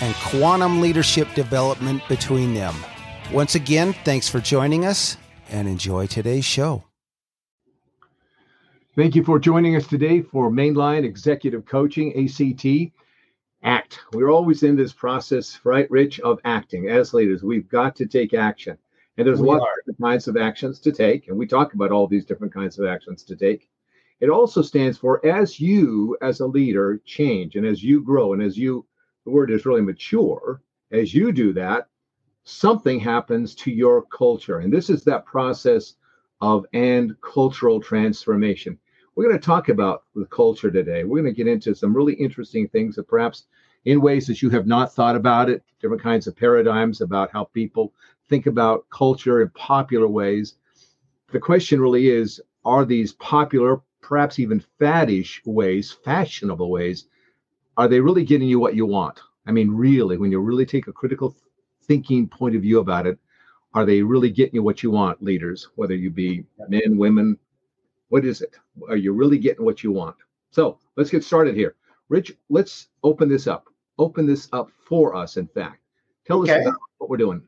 and quantum leadership development between them. Once again, thanks for joining us and enjoy today's show. Thank you for joining us today for Mainline Executive Coaching, ACT. Act. We're always in this process, right, Rich, of acting as leaders. We've got to take action. And there's we lots are. of different kinds of actions to take. And we talk about all these different kinds of actions to take. It also stands for as you, as a leader, change and as you grow and as you, the word is really mature, as you do that, something happens to your culture. And this is that process of and cultural transformation. We're going to talk about the culture today. We're going to get into some really interesting things that perhaps in ways that you have not thought about it, different kinds of paradigms about how people think about culture in popular ways. The question really is are these popular, perhaps even faddish ways, fashionable ways, are they really getting you what you want? I mean, really, when you really take a critical thinking point of view about it, are they really getting you what you want, leaders, whether you be men, women, what is it? Are you really getting what you want? So let's get started here. Rich, let's open this up. Open this up for us, in fact. Tell okay. us about what we're doing.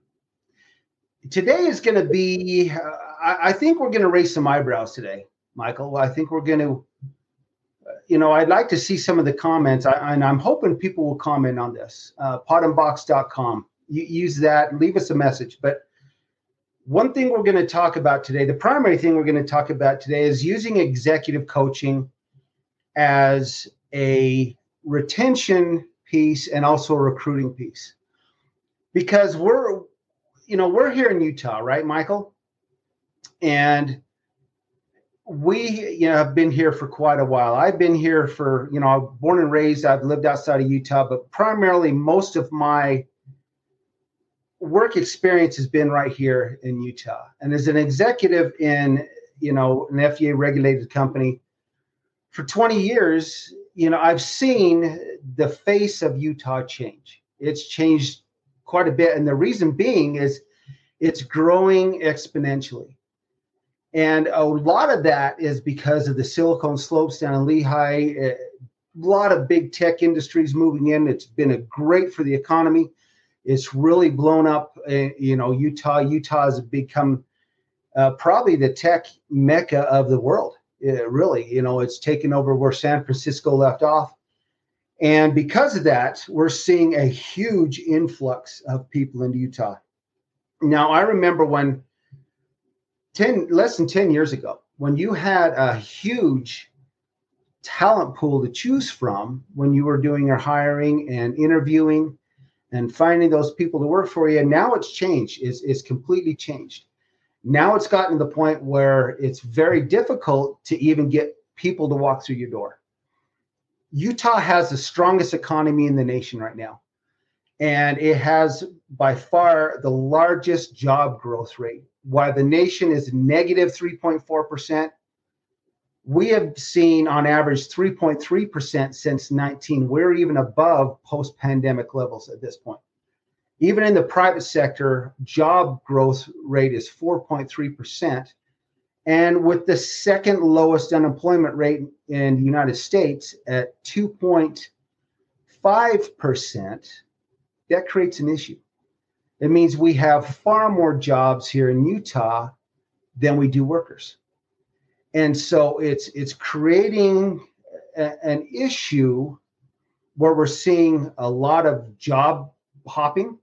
Today is going to be, uh, I, I, think we're going to raise some eyebrows today, Michael. I think we're going to, you know, I'd like to see some of the comments, I, and I'm hoping people will comment on this. Uh, potandbox.com. You use that, leave us a message. But one thing we're going to talk about today, the primary thing we're going to talk about today is using executive coaching as a retention piece and also a recruiting piece. Because we're, you know, we're here in Utah, right, Michael? And we, you know, have been here for quite a while. I've been here for, you know, I'm born and raised. I've lived outside of Utah, but primarily most of my work experience has been right here in Utah. And as an executive in, you know, an FDA regulated company for 20 years, you know, I've seen the face of Utah change. It's changed quite a bit. And the reason being is it's growing exponentially. And a lot of that is because of the Silicon Slopes down in Lehi. A lot of big tech industries moving in. It's been a great for the economy it's really blown up. Uh, you know, Utah. Utah has become uh, probably the tech mecca of the world. It really, you know, it's taken over where San Francisco left off. And because of that, we're seeing a huge influx of people into Utah. Now, I remember when 10 less than 10 years ago, when you had a huge talent pool to choose from when you were doing your hiring and interviewing and finding those people to work for you. And now it's changed, it's, it's completely changed. Now it's gotten to the point where it's very difficult to even get people to walk through your door. Utah has the strongest economy in the nation right now. And it has by far the largest job growth rate. While the nation is negative 3.4%, we have seen on average 3.3% since 19. We're even above post pandemic levels at this point. Even in the private sector, job growth rate is 4.3%. And with the second lowest unemployment rate in the United States at 2.5%, that creates an issue. It means we have far more jobs here in Utah than we do workers and so it's it's creating a, an issue where we're seeing a lot of job hopping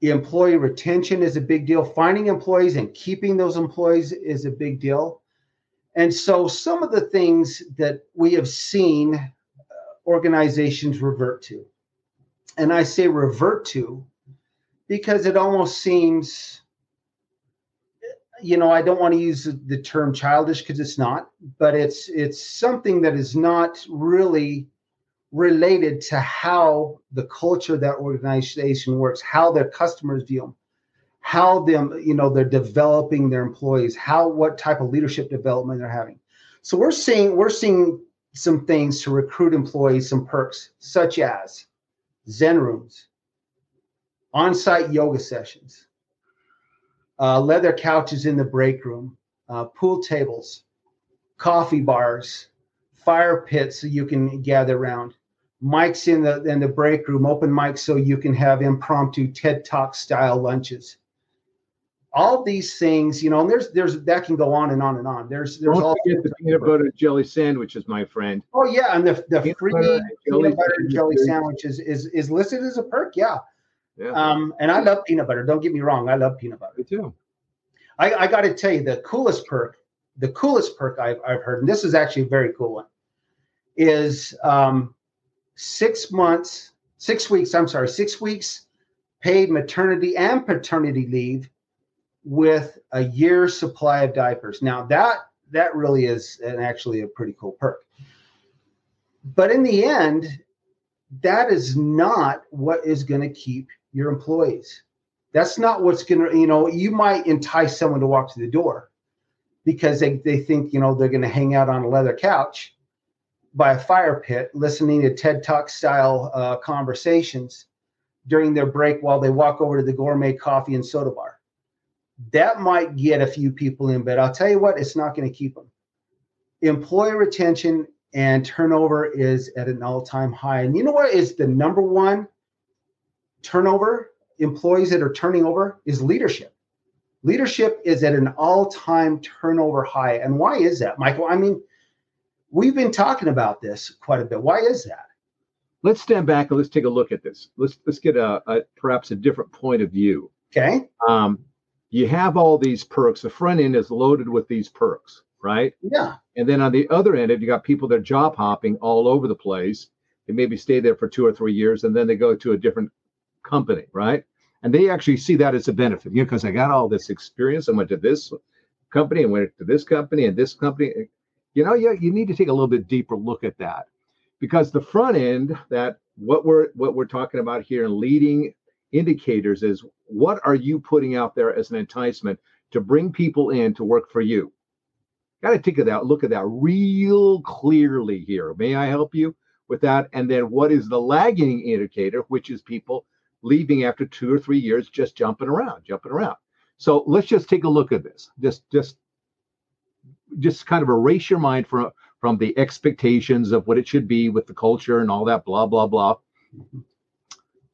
employee retention is a big deal. Finding employees and keeping those employees is a big deal. And so, some of the things that we have seen uh, organizations revert to, and I say revert to because it almost seems, you know, I don't want to use the term childish because it's not, but it's it's something that is not really related to how the culture of that organization works, how their customers view them, how them, you know, they're developing their employees, how what type of leadership development they're having. So we're seeing we're seeing some things to recruit employees, some perks such as Zen rooms, on-site yoga sessions, uh, leather couches in the break room, uh, pool tables, coffee bars, fire pits so you can gather around, mics in the in the break room, open mics so you can have impromptu TED Talk style lunches. All these things, you know, and there's there's that can go on and on and on. There's there's Don't all forget the peanut butter and jelly sandwiches, my friend. Oh yeah, and the the Peanut free butter jelly peanut butter and jelly sandwiches. sandwiches is is listed as a perk. Yeah, Yeah, um, and I love peanut butter. Don't get me wrong, I love peanut butter. me too. I, I got to tell you, the coolest perk, the coolest perk I've, I've heard, and this is actually a very cool one, is um, six months, six weeks, I'm sorry, six weeks paid maternity and paternity leave with a year's supply of diapers. Now that that really is an, actually a pretty cool perk. But in the end, that is not what is going to keep your employees. That's not what's going to, you know, you might entice someone to walk to the door because they, they think, you know, they're going to hang out on a leather couch by a fire pit listening to TED Talk style uh, conversations during their break while they walk over to the gourmet coffee and soda bar. That might get a few people in, but I'll tell you what, it's not going to keep them. Employee retention and turnover is at an all time high. And you know what is the number one turnover? Employees that are turning over is leadership. Leadership is at an all time turnover high. And why is that, Michael? I mean, we've been talking about this quite a bit. Why is that? Let's stand back and let's take a look at this. Let's let's get a, a perhaps a different point of view. Okay. Um, you have all these perks. The front end is loaded with these perks, right? Yeah. And then on the other end, if you got people that are job hopping all over the place, they maybe stay there for two or three years and then they go to a different company, right? And they actually see that as a benefit, you know, because I got all this experience. I went to this company and went to this company and this company. You know, you, you need to take a little bit deeper look at that because the front end that what we're what we're talking about here and leading indicators is what are you putting out there as an enticement to bring people in to work for you got to take that look at that real clearly here may i help you with that and then what is the lagging indicator which is people leaving after two or three years just jumping around jumping around. So let's just take a look at this. Just just just kind of erase your mind from from the expectations of what it should be with the culture and all that blah blah blah.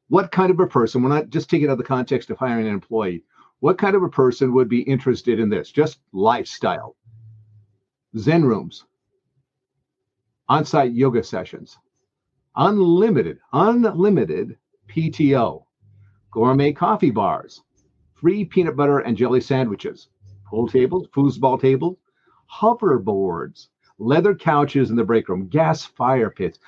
What kind of a person we're not just taking out the context of hiring an employee what kind of a person would be interested in this? Just lifestyle. Zen rooms. On-site yoga sessions. Unlimited unlimited pto gourmet coffee bars free peanut butter and jelly sandwiches pool tables foosball tables hoverboards leather couches in the break room gas fire pits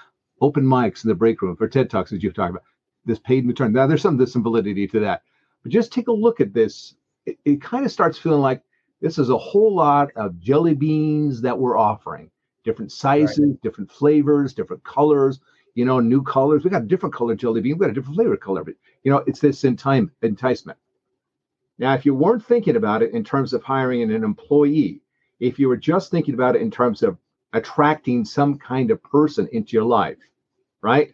open mics in the break room for ted talks as you've talked about this paid maternity. Now, there's some there's some validity to that, but just take a look at this. It, it kind of starts feeling like this is a whole lot of jelly beans that we're offering, different sizes, right. different flavors, different colors. You know, new colors. We got a different color jelly bean. We got a different flavor color. But you know, it's this enti- enticement. Now, if you weren't thinking about it in terms of hiring an employee, if you were just thinking about it in terms of attracting some kind of person into your life, right?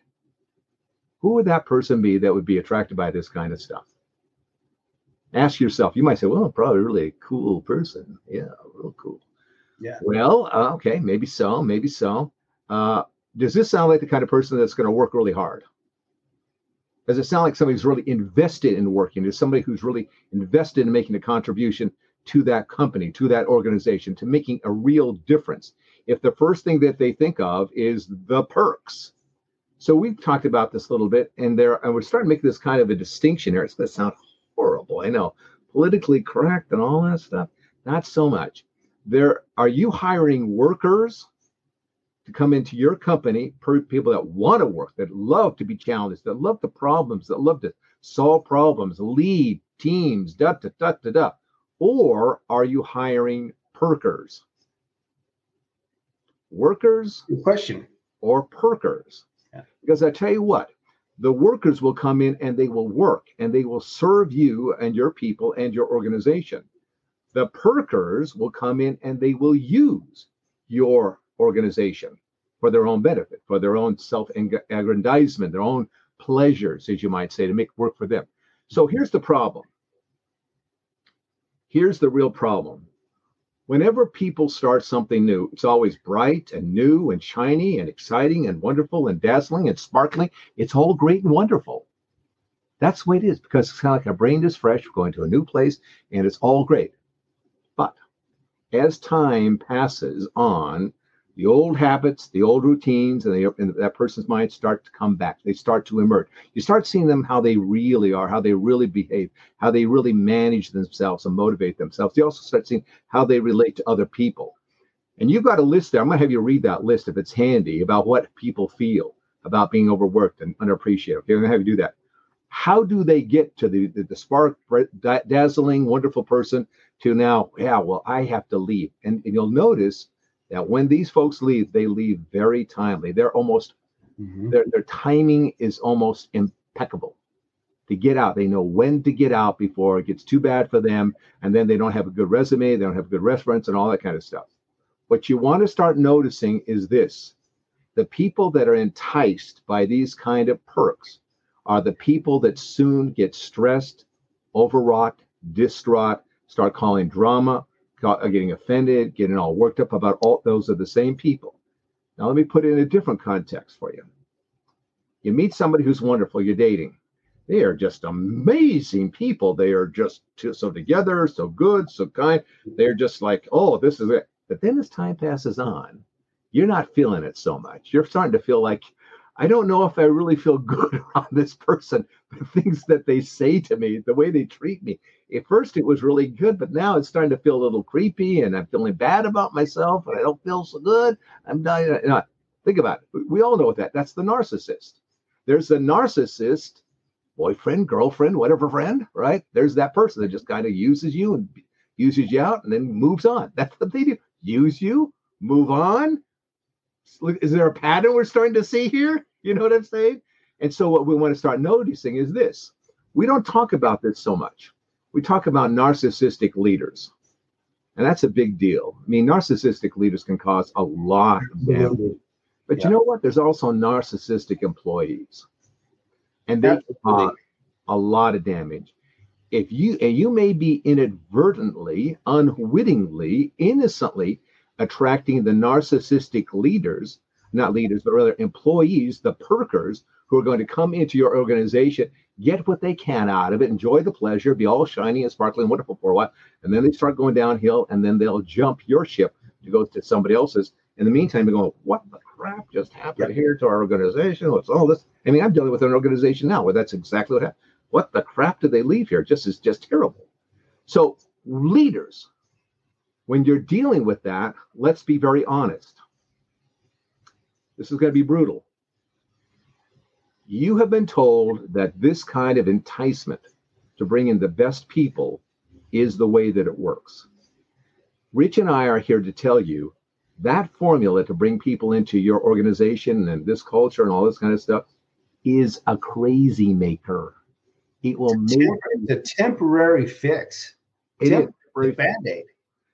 who would that person be that would be attracted by this kind of stuff? Ask yourself. You might say, "Well, probably really a cool person. Yeah, real cool." Yeah. Well, uh, okay, maybe so, maybe so. Uh, does this sound like the kind of person that's going to work really hard? Does it sound like somebody who's really invested in working? Is somebody who's really invested in making a contribution to that company, to that organization, to making a real difference? If the first thing that they think of is the perks, so we've talked about this a little bit, and there, and we're starting to make this kind of a distinction here. It's going to sound horrible, I know. Politically correct and all that stuff. Not so much. There are you hiring workers to come into your company, people that want to work, that love to be challenged, that love the problems, that love to solve problems, lead teams, da da da da da. Or are you hiring perkers? Workers? Good question. Or perkers? Yeah. Because I tell you what, the workers will come in and they will work and they will serve you and your people and your organization. The perkers will come in and they will use your organization for their own benefit, for their own self aggrandizement, their own pleasures, as you might say, to make work for them. So here's the problem. Here's the real problem. Whenever people start something new, it's always bright and new and shiny and exciting and wonderful and dazzling and sparkling. It's all great and wonderful. That's the way it is because it's kind of like our brain is fresh, we're going to a new place, and it's all great. But as time passes on, the old habits, the old routines, and, they, and that person's mind start to come back. They start to emerge. You start seeing them how they really are, how they really behave, how they really manage themselves and motivate themselves. You also start seeing how they relate to other people. And you've got a list there. I'm going to have you read that list if it's handy about what people feel about being overworked and underappreciated. Okay, I'm going to have you do that. How do they get to the, the, the spark, dazzling, wonderful person to now, yeah, well, I have to leave. And, and you'll notice that when these folks leave, they leave very timely. They're almost mm-hmm. their their timing is almost impeccable. To get out, they know when to get out before it gets too bad for them, and then they don't have a good resume, they don't have good reference, and all that kind of stuff. What you want to start noticing is this: the people that are enticed by these kind of perks are the people that soon get stressed, overwrought, distraught, start calling drama, Uh, getting offended, getting all worked up about all those are the same people. Now, let me put it in a different context for you. You meet somebody who's wonderful, you're dating. They are just amazing people. They are just so together, so good, so kind. They're just like, oh, this is it. But then as time passes on, you're not feeling it so much. You're starting to feel like, I don't know if I really feel good around this person. The things that they say to me, the way they treat me, at first it was really good, but now it's starting to feel a little creepy and I'm feeling bad about myself and I don't feel so good. I'm dying. You know, think about it. We all know that. That's the narcissist. There's the narcissist, boyfriend, girlfriend, whatever friend, right? There's that person that just kind of uses you and uses you out and then moves on. That's what they do. Use you, move on. Is there a pattern we're starting to see here? You know what I'm saying? And so what we want to start noticing is this. We don't talk about this so much we talk about narcissistic leaders, and that's a big deal. I mean, narcissistic leaders can cause a lot of damage. But yeah. you know what? There's also narcissistic employees, and they cause a lot of damage. If you and you may be inadvertently, unwittingly, innocently attracting the narcissistic leaders, not leaders, but rather employees, the perkers, who are going to come into your organization get what they can out of it, enjoy the pleasure, be all shiny and sparkling, and wonderful for a while, and then they start going downhill, and then they'll jump your ship to go to somebody else's. In the meantime, they're going, "What the crap just happened yep. here to our organization? What's all this?" I mean, I'm dealing with an organization now where that's exactly what happened. What the crap did they leave here? Just is just terrible. So leaders, when you're dealing with that, let's be very honest. This is going to be brutal you have been told that this kind of enticement to bring in the best people is the way that it works. Rich and I are here to tell you that formula to bring people into your organization and this culture and all this kind of stuff is a crazy maker. It will make the temporary fix. It Temp- is band aid.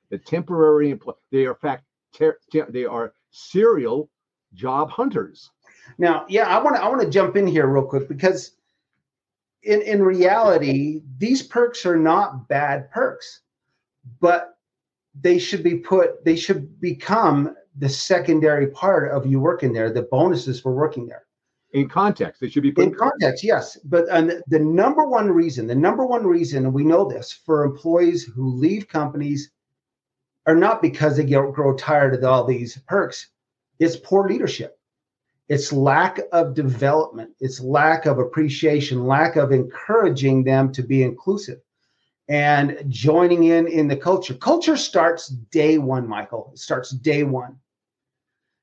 The temporary employee. They are fact. Ter- ter- they are serial job hunters. Now, yeah, I want to I want to jump in here real quick because in in reality, these perks are not bad perks, but they should be put they should become the secondary part of you working there, the bonuses for working there. In context, they should be put in context, yes. But and the number one reason, the number one reason, and we know this for employees who leave companies are not because they get, grow tired of all these perks, it's poor leadership it's lack of development, it's lack of appreciation, lack of encouraging them to be inclusive. and joining in in the culture. Culture starts day one, Michael. It starts day one.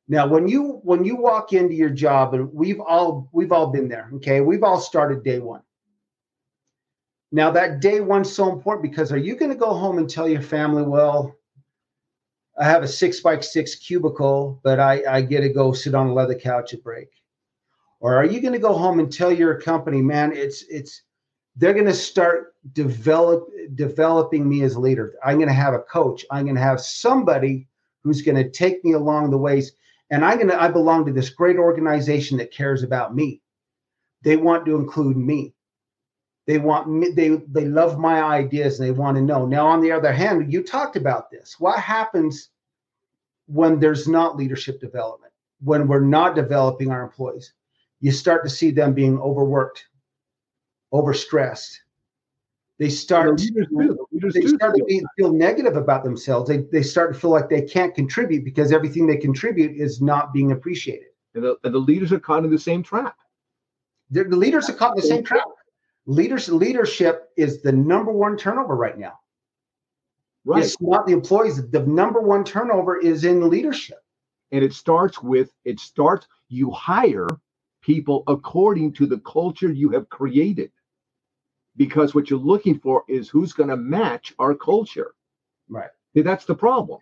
Now, when you when you walk into your job, and we've all we've all been there, okay, we've all started day one. Now, that day one's so important because are you going to go home and tell your family, well, I have a six by six cubicle, but I, I get to go sit on a leather couch at break? Or are you going to go home and tell your company, man, it's it's they're going to start develop developing me as a leader. I'm going to have a coach. I'm going to have somebody who's going to take me along the ways and I'm going to I belong to this great organization that cares about me. They want to include me. They want me, they they love my ideas and they want to know. Now on the other hand, you talked about this. What happens when there's not leadership development? When we're not developing our employees? You start to see them being overworked, overstressed. They start to, they start to be, feel negative about themselves. They, they start to feel like they can't contribute because everything they contribute is not being appreciated. And the, and the leaders are caught in the same trap. The, the leaders are caught in the same trap. Leaders leadership is the number one turnover right now. Right. It's not the employees. The number one turnover is in leadership. And it starts with it starts you hire people according to the culture you have created because what you're looking for is who's going to match our culture. Right. That's the problem.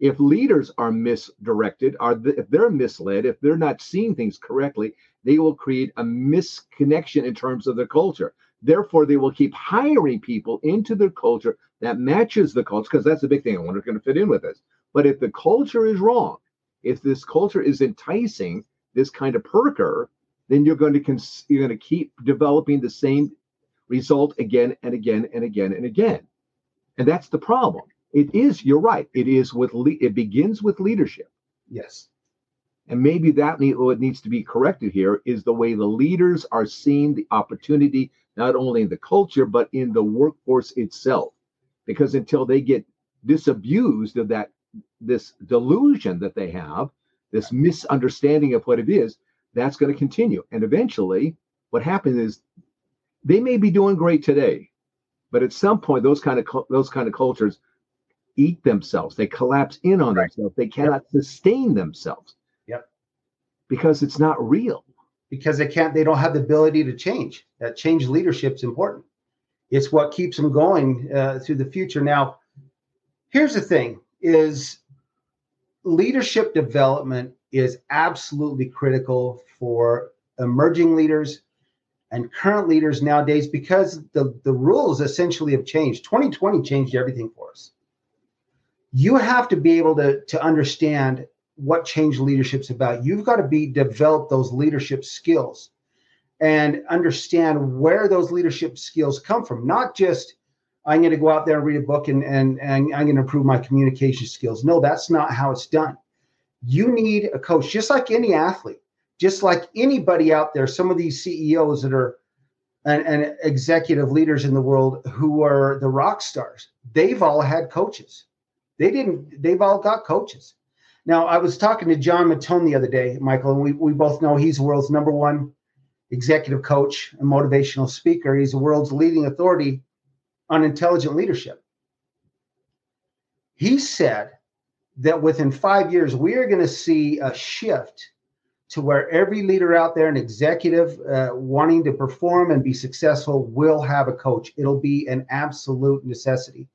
If leaders are misdirected, are if they're misled, if they're not seeing things correctly, they will create a misconnection in terms of their culture. Therefore, they will keep hiring people into their culture that matches the culture, because that's the big thing. I wonder if going to fit in with this. But if the culture is wrong, if this culture is enticing this kind of perker, then you're going to cons- you're going to keep developing the same result again and again and again and again. And that's the problem. It is, you're right. It is with, le- it begins with leadership. Yes. And maybe that need, what needs to be corrected here is the way the leaders are seeing the opportunity, not only in the culture, but in the workforce itself. Because until they get disabused of that, this delusion that they have, this misunderstanding of what it is, that's going to continue. And eventually, what happens is they may be doing great today, but at some point, those kind of those kind of cultures eat themselves. They collapse in on right. themselves. They cannot yep. sustain themselves. Yep. Because it's not real. Because they can't. They don't have the ability to change. That change leadership is important. It's what keeps them going uh, through the future. Now, here's the thing: is leadership development is absolutely critical for emerging leaders and current leaders nowadays because the, the rules essentially have changed. 2020 changed everything for us. You have to be able to, to understand what change leadership's about. You've got to be develop those leadership skills and understand where those leadership skills come from. Not just I'm going to go out there and read a book and, and, and I'm going to improve my communication skills. No, that's not how it's done. You need a coach, just like any athlete just like anybody out there, some of these CEOs that are and, and, executive leaders in the world who are the rock stars, they've all had coaches. They didn't, they've all got coaches. Now, I was talking to John Mattone the other day, Michael, and we, we both know he's the world's number one executive coach and motivational speaker. He's the world's leading authority on intelligent leadership. He said that within five years, we are going to see a shift to where every leader out there, an executive uh, wanting to perform and be successful, will have a coach. It'll be an absolute necessity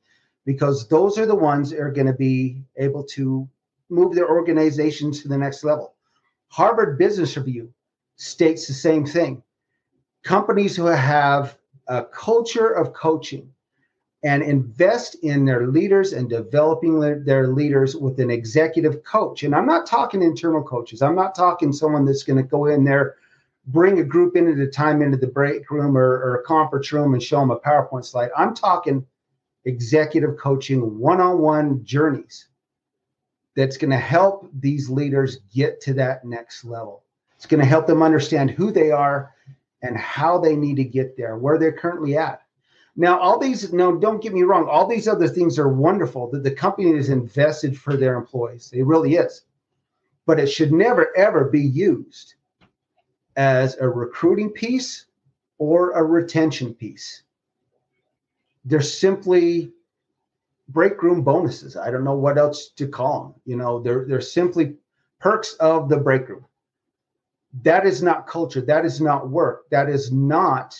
because those are the ones that are going to be able to move their organizations to the next level. Harvard Business Review states the same thing. Companies who have a culture of coaching and invest in their leaders and developing their, leaders with an executive coach. And I'm not talking internal coaches. I'm not talking someone that's going to go in there, bring a group in at a time into the break room or, or a conference room and show them a PowerPoint slide. I'm talking executive coaching one-on-one journeys that's going to help these leaders get to that next level. It's going to help them understand who they are and how they need to get there, where they're currently at now, all these, no, don't get me wrong, all these other things are wonderful that the company is invested for their employees. It really is. But it should never, ever be used as a recruiting piece or a retention piece. They're simply break room bonuses. I don't know what else to call them. You know, they're they're simply perks of the break room. That is not culture. That is not work. That is not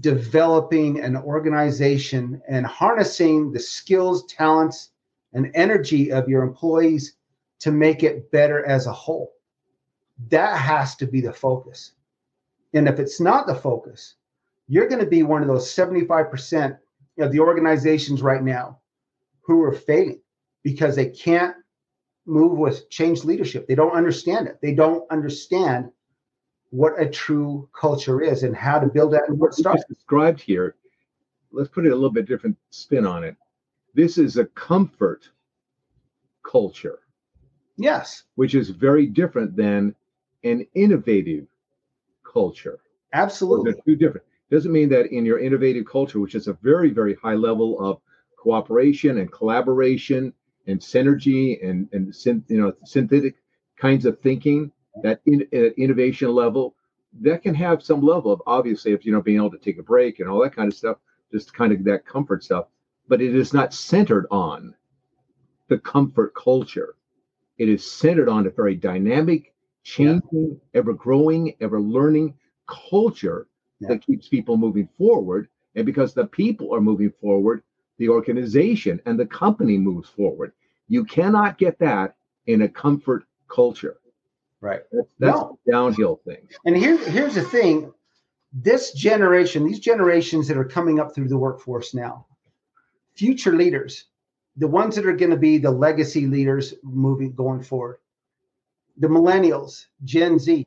developing an organization and harnessing the skills, talents, and energy of your employees to make it better as a whole. That has to be the focus. And if it's not the focus, you're going to be one of those 75% of the organizations right now who are failing because they can't move with change leadership. They don't understand it. They don't understand what a true culture is and how to build that and what starts. Described here, let's put it a little bit different spin on it. This is a comfort culture. Yes. Which is very different than an innovative culture. Absolutely. They're two different. Doesn't mean that in your innovative culture, which is a very, very high level of cooperation and collaboration and synergy and and you know synthetic kinds of thinking, that in, at innovation level, that can have some level of obviously if you know being able to take a break and all that kind of stuff, just kind of that comfort stuff. But it is not centered on the comfort culture. It is centered on a very dynamic, changing, yeah. ever growing, ever learning culture yeah. that keeps people moving forward. And because the people are moving forward, the organization and the company moves forward. You cannot get that in a comfort culture. Right. That's, that's no. downhill thing. And here, here's the thing this generation, these generations that are coming up through the workforce now, future leaders, the ones that are going to be the legacy leaders moving going forward, the millennials, Gen Z,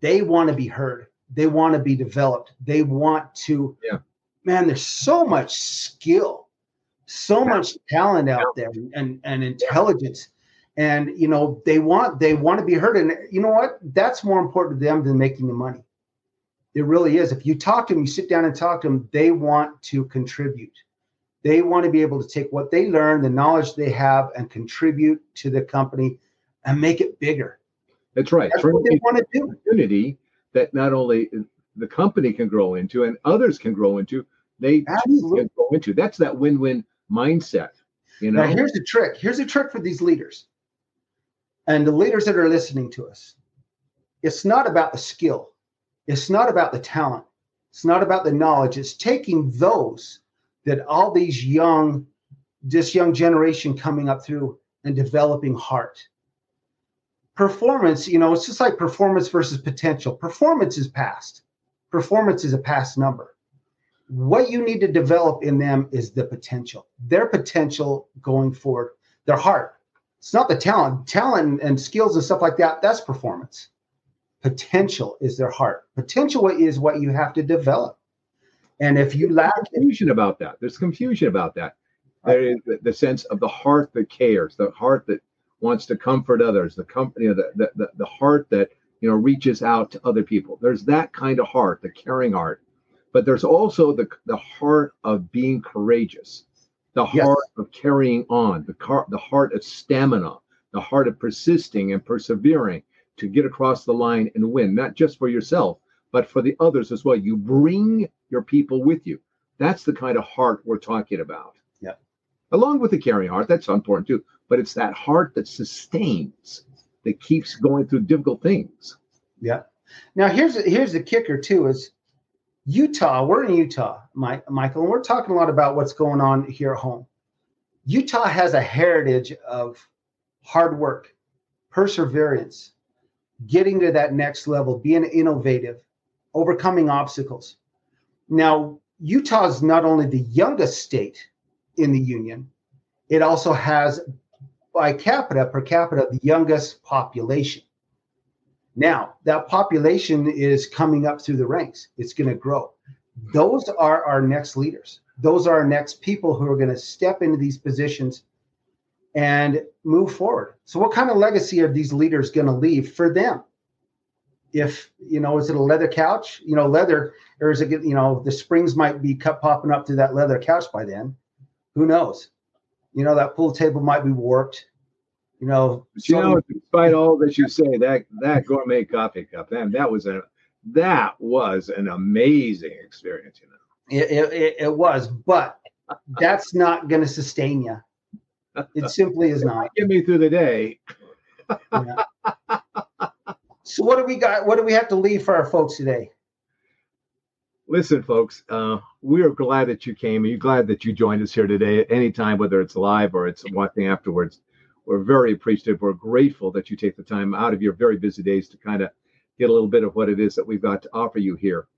they want to be heard. They want to be developed. They want to, yeah. man, there's so much skill, so yeah. much talent out yeah. there and, and intelligence. And you know, they want they want to be heard. And you know what? That's more important to them than making the money. It really is. If you talk to them, you sit down and talk to them, they want to contribute. They want to be able to take what they learn, the knowledge they have, and contribute to the company and make it bigger. That's right. That's what they want to do. Opportunity that not only the company can grow into and others can grow into, they can grow into. That's that win-win mindset. You know. Now here's the trick. Here's a trick for these leaders and the leaders that are listening to us. It's not about the skill. It's not about the talent. It's not about the knowledge. It's taking those that all these young, this young generation coming up through and developing heart. Performance, you know, it's just like performance versus potential. Performance is past. Performance is a past number. What you need to develop in them is the potential, their potential going forward, their heart. It's not the talent, talent and skills and stuff like that. That's performance. Potential is their heart. Potential is what you have to develop. And if you lack confusion about that, there's confusion about that. There is the, the, sense of the heart that cares, the heart that wants to comfort others, the company, you know, the, the, the heart that you know reaches out to other people. There's that kind of heart, the caring heart. But there's also the the heart of being courageous, the yes. heart of carrying on, the car, the heart of stamina, the heart of persisting and persevering to get across the line and win, not just for yourself, but for the others as well. You bring your people with you. That's the kind of heart we're talking about. Yeah. Along with the caring heart, that's important too. But it's that heart that sustains, that keeps going through difficult things. Yeah. Now here's here's the kicker too is Utah. We're in Utah, Mike, Michael, and we're talking a lot about what's going on here at home. Utah has a heritage of hard work, perseverance, getting to that next level, being innovative, overcoming obstacles. Now, Utah is not only the youngest state in the union, it also has by capita, per capita, the youngest population. Now, that population is coming up through the ranks. It's going to grow. Those are our next leaders. Those are our next people who are going to step into these positions and move forward. So, what kind of legacy are these leaders going to leave for them? if you know is it a leather couch you know leather or is it you know the springs might be cut popping up through that leather couch by then who knows you know that pool table might be warped you know you know despite all that you say that that gourmet coffee cup man that was a that was an amazing experience you know It, it, it was, but that's not going to sustain you. It simply is not. Get me through the day. Yeah. So what do we got? What do we have to leave for our folks today? Listen, folks, uh, we are glad that you came you're glad that you joined us here today at any time, whether it's live or it's watching afterwards. We're very appreciative. We're grateful that you take the time out of your very busy days to kind of get a little bit of what it is that we've got to offer you here.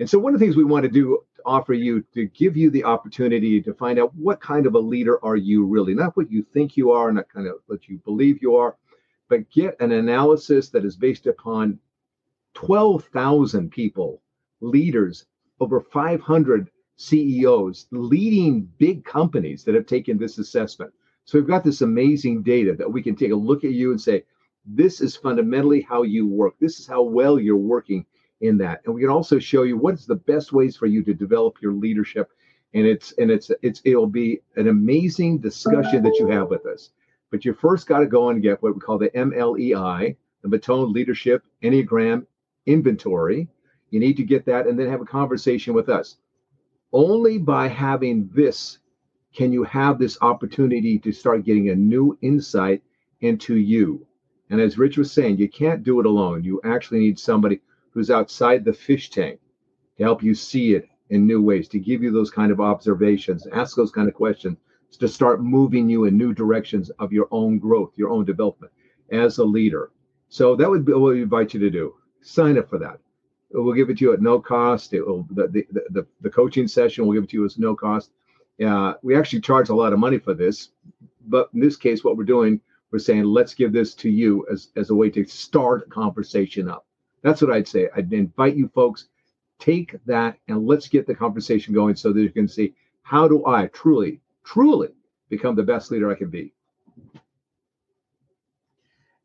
And so, one of the things we want to do to offer you to give you the opportunity to find out what kind of a leader are you really, not what you think you are, not kind of what you believe you are, but get an analysis that is based upon 12,000 people, leaders, over 500 CEOs, leading big companies that have taken this assessment. So we've got this amazing data that we can take a look at you and say, this is fundamentally how you work. This is how well you're working in that. And we can also show you what is the best ways for you to develop your leadership. And it's and it's it's it'll be an amazing discussion that you have with us. But you first got to go and get what we call the MLEI, the Mattone Leadership Enneagram Inventory. You need to get that and then have a conversation with us. Only by having this can you have this opportunity to start getting a new insight into you. And as Rich was saying, you can't do it alone. You actually need somebody who's outside the fish tank to help you see it in new ways, to give you those kind of observations, ask those kind of questions, to start moving you in new directions of your own growth, your own development as a leader. So that would be what we invite you to do. Sign up for that. We'll give it to you at no cost. It will the the, the, the coaching session we'll give it to you as no cost. Uh, we actually charge a lot of money for this, but in this case, what we're doing, we're saying let's give this to you as as a way to start a conversation up. That's what I'd say. I'd invite you folks take that and let's get the conversation going so that you can see how do I truly truly become the best leader I can be.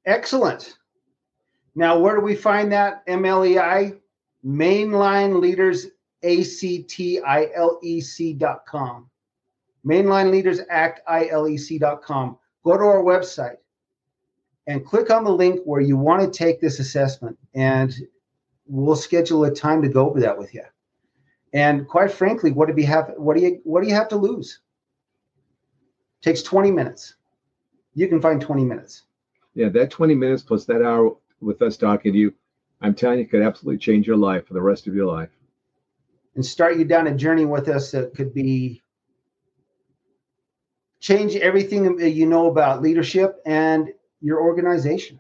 Excellent. Now, where do we find that MLEI? Mainline Leaders A-C-T-I-L-E-C.com. Mainline Leaders Act. Go to our website and click on the link where you want to take this assessment, and we'll schedule a time to go over that with you. And quite frankly, what do you have? What do you what do you have to lose? Takes 20 minutes. You can find 20 minutes. Yeah, that 20 minutes plus that hour with us talking to you, I'm telling you, it could absolutely change your life for the rest of your life. And start you down a journey with us that could be change everything you know about leadership and your organization.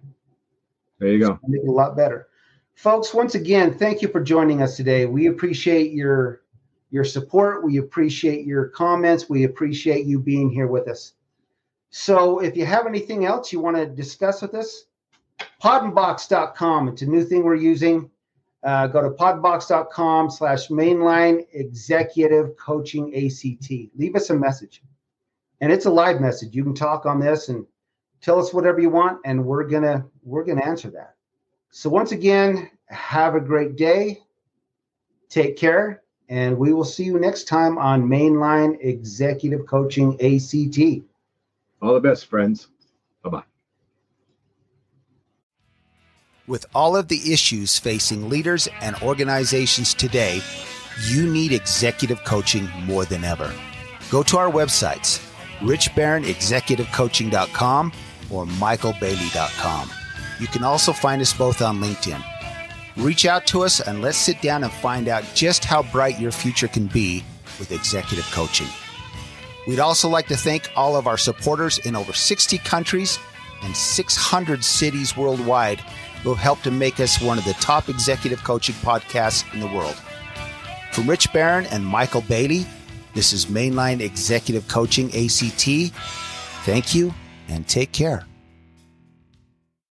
There you go. Make it a lot better. Folks, once again, thank you for joining us today. We appreciate your your support. We appreciate your comments. We appreciate you being here with us. So if you have anything else you want to discuss with us, podbox.com. It's a new thing we're using. Uh, go to podbox.com slash mainline executive coaching ACT. Leave us a message. And it's a live message. You can talk on this and tell us whatever you want, and we're gonna we're gonna answer that. So once again, have a great day. Take care and we will see you next time on Mainline Executive Coaching ACT. All the best, friends. Bye bye. With all of the issues facing leaders and organizations today, you need executive coaching more than ever. Go to our websites, richbarronexecutivecoaching.com or michaelbailey.com. You can also find us both on LinkedIn. Reach out to us and let's sit down and find out just how bright your future can be with executive coaching. We'd also like to thank all of our supporters in over 60 countries and 600 cities worldwide have helped to make us one of the top executive coaching podcasts in the world. From Rich Barron and Michael Bailey, this is Mainline Executive Coaching ACT. Thank you and take care.